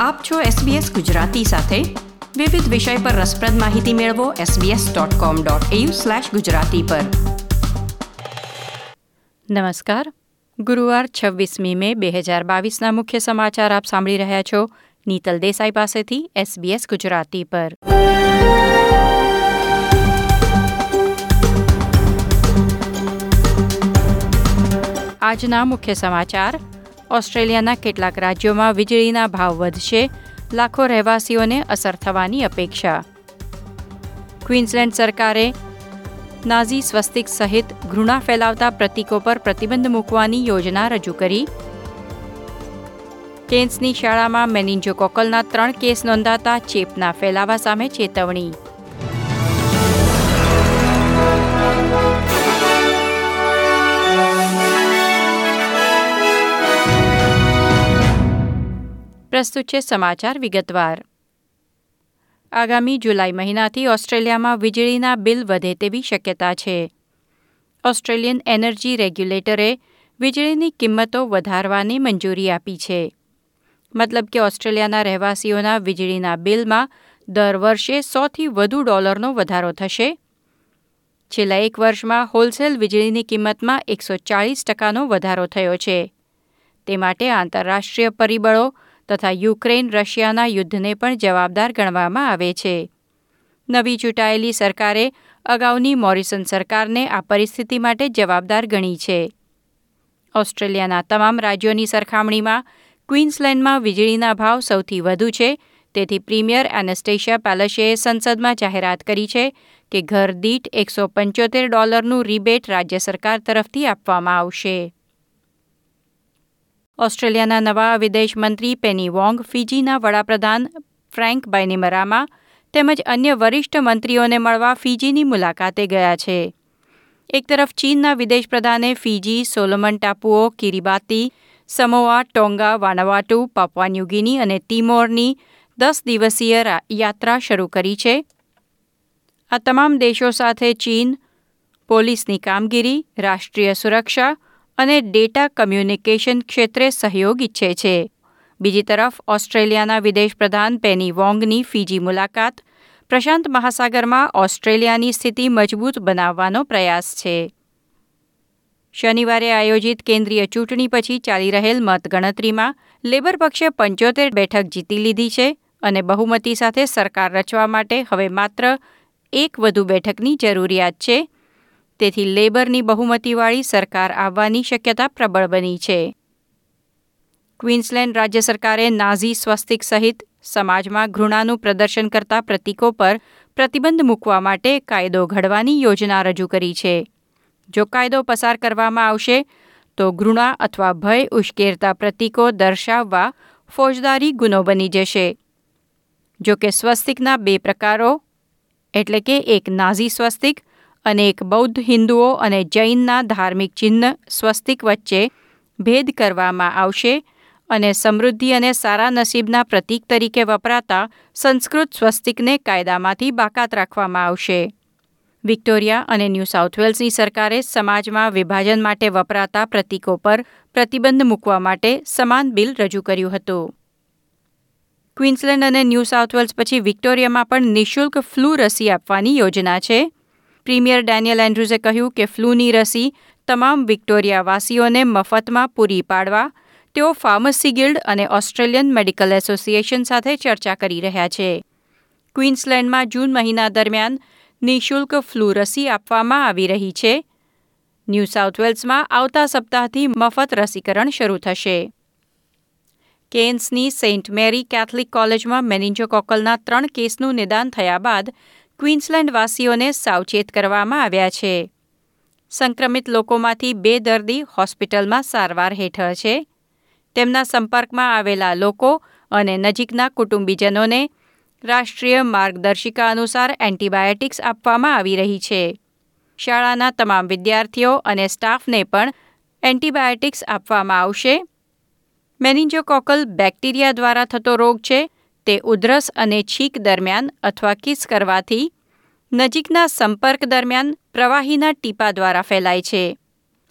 આપ છો SBS ગુજરાતી સાથે. વિવિધ વિષય પર રસપ્રદ માહિતી મેળવો sbs.com.au/gujarati પર. નમસ્કાર. ગુરુવાર છવ્વીસમી મે બે હજાર બાવીસના મુખ્ય સમાચાર આપ સાંભળી રહ્યા છો નીતલ દેસાઈ પાસેથી SBS ગુજરાતી પર. આજના મુખ્ય સમાચાર. ઓસ્ટ્રેલિયાના કેટલાક રાજ્યોમાં વીજળીના ભાવ વધશે. લાખો રહેવાસીઓને અસર થવાની અપેક્ષા. ક્વીન્સલેન્ડ સરકારે નાઝી સ્વસ્તિક સહિત ઘૃણા ફેલાવતા પ્રતીકો પર પ્રતિબંધ મૂકવાની યોજના રજૂ કરી. કેન્સની શાળામાં મેનિન્જોકોકલના ત્રણ કેસ નોંધાતા ચેપના ફેલાવા સામે ચેતવણી. પ્રસ્તુત છે સમાચાર વિગતવાર. આગામી જુલાઈ મહિનાથી ઓસ્ટ્રેલિયામાં વીજળીના બિલ વધે તેવી શક્યતા છે. ઓસ્ટ્રેલિયન એનર્જી રેગ્યુલેટરે વીજળીની કિંમતો વધારવાની મંજૂરી આપી છે. મતલબ કે ઓસ્ટ્રેલિયાના રહેવાસીઓના વીજળીના બિલમાં દર વર્ષે સોથી વધુ ડોલરનો વધારો થશે. છેલ્લા એક વર્ષમાં હોલસેલ વીજળીની કિંમતમાં એકસો ચાળીસ ટકાનો વધારો થયો છે. તે માટે આંતરરાષ્ટ્રીય પરિબળો તથા યુક્રેન રશિયાના યુદ્ધને પણ જવાબદાર ગણવામાં આવે છે. નવી ચૂંટાયેલી સરકારે અગાઉની મોરિસન સરકારને આ પરિસ્થિતિ માટે જવાબદાર ગણી છે. ઓસ્ટ્રેલિયાના તમામ રાજ્યોની સરખામણીમાં ક્વીન્સલેન્ડમાં વીજળીના ભાવ સૌથી વધુ છે. તેથી પ્રીમિયર એનેસ્ટેશિયા પેલેશિયાએ સંસદમાં જાહેરાત કરી છે કે ઘર દીઠ એકસો પંચોતેર ડોલરનું રિબેટ રાજ્ય સરકાર તરફથી આપવામાં આવશે. ઓસ્ટ્રેલિયાના નવા વિદેશ મંત્રી પેની વોંગ, ફીજીના વડાપ્રધાન ફ્રેન્ક બાઇનિમરામા તેમજ અન્ય વરિષ્ઠ મંત્રીઓને મળવા ફીજીની મુલાકાતે ગયા છે. એક તરફ ચીનના વિદેશ પ્રધાને ફીજી, સોલોમન ટાપુઓ, કિરીબાતી, સમોઆ, ટોંગા, વાનવાટુ પાપવા ન્યુગીની અને તિમોરની દસ દિવસીય યાત્રા શરૂ કરી છે. આ તમામ દેશો સાથે ચીન પોલીસની કામગીરી, રાષ્ટ્રીય સુરક્ષા અને ડેટા કમ્યુનિકેશન ક્ષેત્રે સહયોગ ઈચ્છે છે. બીજી તરફ, ઓસ્ટ્રેલિયાના વિદેશ પ્રધાન પેની વોંગની ફીજી મુલાકાત પ્રશાંત મહાસાગરમાં ઓસ્ટ્રેલિયાની સ્થિતિ મજબૂત બનાવવાનો પ્રયાસ છે. શનિવારે આયોજિત કેન્દ્રીય ચૂંટણી પછી ચાલી રહેલ મતગણતરીમાં લેબર પક્ષે પંચોતેર બેઠક જીતી લીધી છે અને બહુમતી સાથે સરકાર રચવા માટે હવે માત્ર એક વધુ બેઠકની જરૂરિયાત છે. તેથી લેબરની બહુમતીવાળી સરકાર આવવાની શક્યતા પ્રબળ બની છે. ક્વીન્સલેન્ડ રાજ્ય સરકારે નાઝી સ્વસ્તિક સહિત સમાજમાં ઘૃણાનું પ્રદર્શન કરતા પ્રતીકો પર પ્રતિબંધ મૂકવા માટે કાયદો ઘડવાની યોજના રજૂ કરી છે. જો કાયદો પસાર કરવામાં આવશે, તો ઘૃણા અથવા ભય ઉશ્કેરતા પ્રતીકો દર્શાવવા ફોજદારી ગુનો બની જશે. જો કે સ્વસ્તિકના બે પ્રકારો, એટલે કે એક નાઝી સ્વસ્તિક અને એક બૌદ્ધ હિન્દુઓ અને જૈનના ધાર્મિક ચિહ્ન સ્વસ્તિક વચ્ચે ભેદ કરવામાં આવશે અને સમૃદ્ધિ અને સારા નસીબના પ્રતીક તરીકે વપરાતા સંસ્કૃત સ્વસ્તિકને કાયદામાંથી બાકાત રાખવામાં આવશે. વિક્ટોરિયા અને ન્યૂ સાઉથ વેલ્સની સરકારે સમાજમાં વિભાજન માટે વપરાતા પ્રતીકો પર પ્રતિબંધ મૂકવા માટે સમાન બિલ રજૂ કર્યું હતું. ક્વીન્સલેન્ડ અને ન્યૂ સાઉથ વેલ્સ પછી વિક્ટોરિયામાં પણ નિઃશુલ્ક ફ્લૂ રસી આપવાની યોજના છે. પ્રીમિયર ડેનિયલ એન્ડ્રુઝે કહ્યું કે ફ્લૂની રસી તમામ વિક્ટોરિયાવાસીઓને મફતમાં પૂરી પાડવા, તેઓ ફાર્મસી ગિલ્ડ અને ઓસ્ટ્રેલિયન મેડિકલ એસોસિએશન સાથે ચર્ચા કરી રહ્યા છે. ક્વીન્સલેન્ડમાં જૂન મહિના દરમિયાન નિઃશુલ્ક ફ્લૂ રસી આપવામાં આવી રહી છે. ન્યૂ સાઉથ વેલ્સમાં આવતા સપ્તાહથી મફત રસીકરણ શરૂ થશે. કેન્સની સેન્ટ મેરી કેથલિક કોલેજમાં મેનિન્જોકોકલના ત્રણ કેસનું નિદાન થયા બાદ ક્વીન્સલેન્ડવાસીઓને સાવચેત કરવામાં આવ્યા છે. સંક્રમિત લોકોમાંથી બે દર્દી હોસ્પિટલમાં સારવાર હેઠળ છે. તેમના સંપર્કમાં આવેલા લોકો અને નજીકના કુટુંબીજનોને રાષ્ટ્રીય માર્ગદર્શિકા અનુસાર એન્ટીબાયોટિક્સ આપવામાં આવી રહી છે. શાળાના તમામ વિદ્યાર્થીઓ અને સ્ટાફને પણ એન્ટીબાયોટિક્સ આપવામાં આવશે. મેનિન્જોકોકલ બેક્ટેરિયા દ્વારા થતો રોગ છે. તે ઉધરસ અને છીંક દરમિયાન અથવા કિસ કરવાથી નજીકના સંપર્ક દરમિયાન પ્રવાહીના ટીપા દ્વારા ફેલાય છે.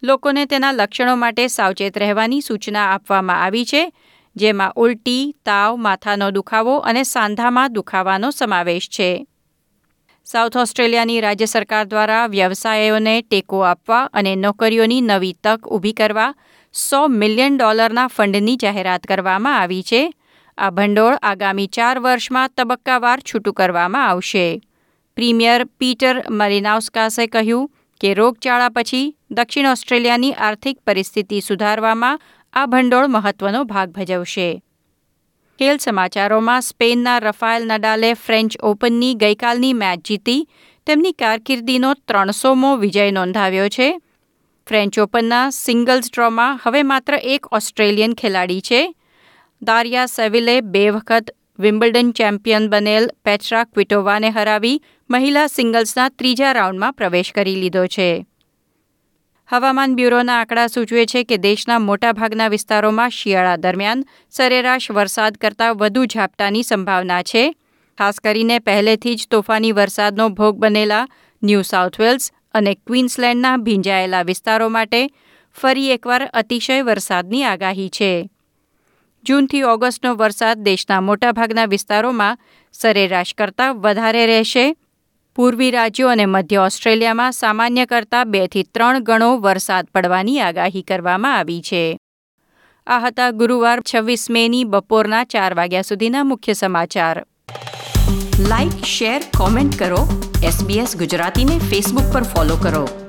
લોકોને તેના લક્ષણો માટે સાવચેત રહેવાની સૂચના આપવામાં આવી છે, જેમાં ઉલટી, તાવ, માથાનો દુખાવો અને સાંધામાં દુખાવાનો સમાવેશ છે. સાઉથ ઓસ્ટ્રેલિયાની રાજ્ય સરકાર દ્વારા વ્યવસાયોને ટેકો આપવા અને નોકરીઓની નવી તક ઊભી કરવા સો મિલિયન ડોલરના ફંડની જાહેરાત કરવામાં આવી છે આ ભંડોળ આગામી ચાર વર્ષમાં તબક્કાવાર છૂટું કરવામાં આવશે. પ્રીમિયર પીટર મરિનાઉસ્કાસે કહ્યું કે રોગચાળા પછી દક્ષિણ ઓસ્ટ્રેલિયાની આર્થિક પરિસ્થિતિ સુધારવામાં આ ભંડોળ મહત્વનો ભાગ ભજવશે. ખેલ સમાચારોમાં સ્પેનના રફાયલ નડાલે ફ્રેન્ચ ઓપનની ગઈકાલની મેચ જીતી તેમની કારકિર્દીનો ત્રણસોમો વિજય નોંધાવ્યો છે. ફ્રેન્ચ ઓપનના સિંગલ્સ ડ્રોમાં હવે માત્ર એક ઓસ્ટ્રેલિયન ખેલાડી છે. દારિયા સેવિલે બે વખત વિમ્બલ્ડન ચેમ્પિયન બનેલ પેટ્રા ક્વિટોવાને હરાવી મહિલા સિંગલ્સના ત્રીજા રાઉન્ડમાં પ્રવેશ કરી લીધો છે. હવામાન બ્યુરોના આંકડા સૂચવે છે કે દેશના મોટાભાગના વિસ્તારોમાં શિયાળા દરમિયાન સરેરાશ વરસાદ કરતાં વધુ ઝાપટાની સંભાવના છે. ખાસ કરીને પહેલેથી જ તોફાની વરસાદનો ભોગ બનેલા ન્યૂ સાઉથ વેલ્સ અને ક્વીન્સલેન્ડના ભીંજાયેલા વિસ્તારો માટે ફરી એકવાર અતિશય વરસાદની આગાહી છે. જૂનથી ઓગસ્ટનો વરસાદ દેશના મોટાભાગના વિસ્તારોમાં સરેરાશ કરતાં વધારે રહેશે. પૂર્વી રાજ્યો અને મધ્ય ઓસ્ટ્રેલિયામાં સામાન્ય કરતાં બેથી ત્રણ ગણો વરસાદ પડવાની આગાહી કરવામાં આવી છે. આ હતા ગુરુવાર છવ્વીસ મેની બપોરના ચાર વાગ્યા સુધીના મુખ્ય સમાચાર. લાઇક શેર, કોમેન્ટ કરો. એસબીએસ ગુજરાતીને ફેસબુક પર ફોલો કરો.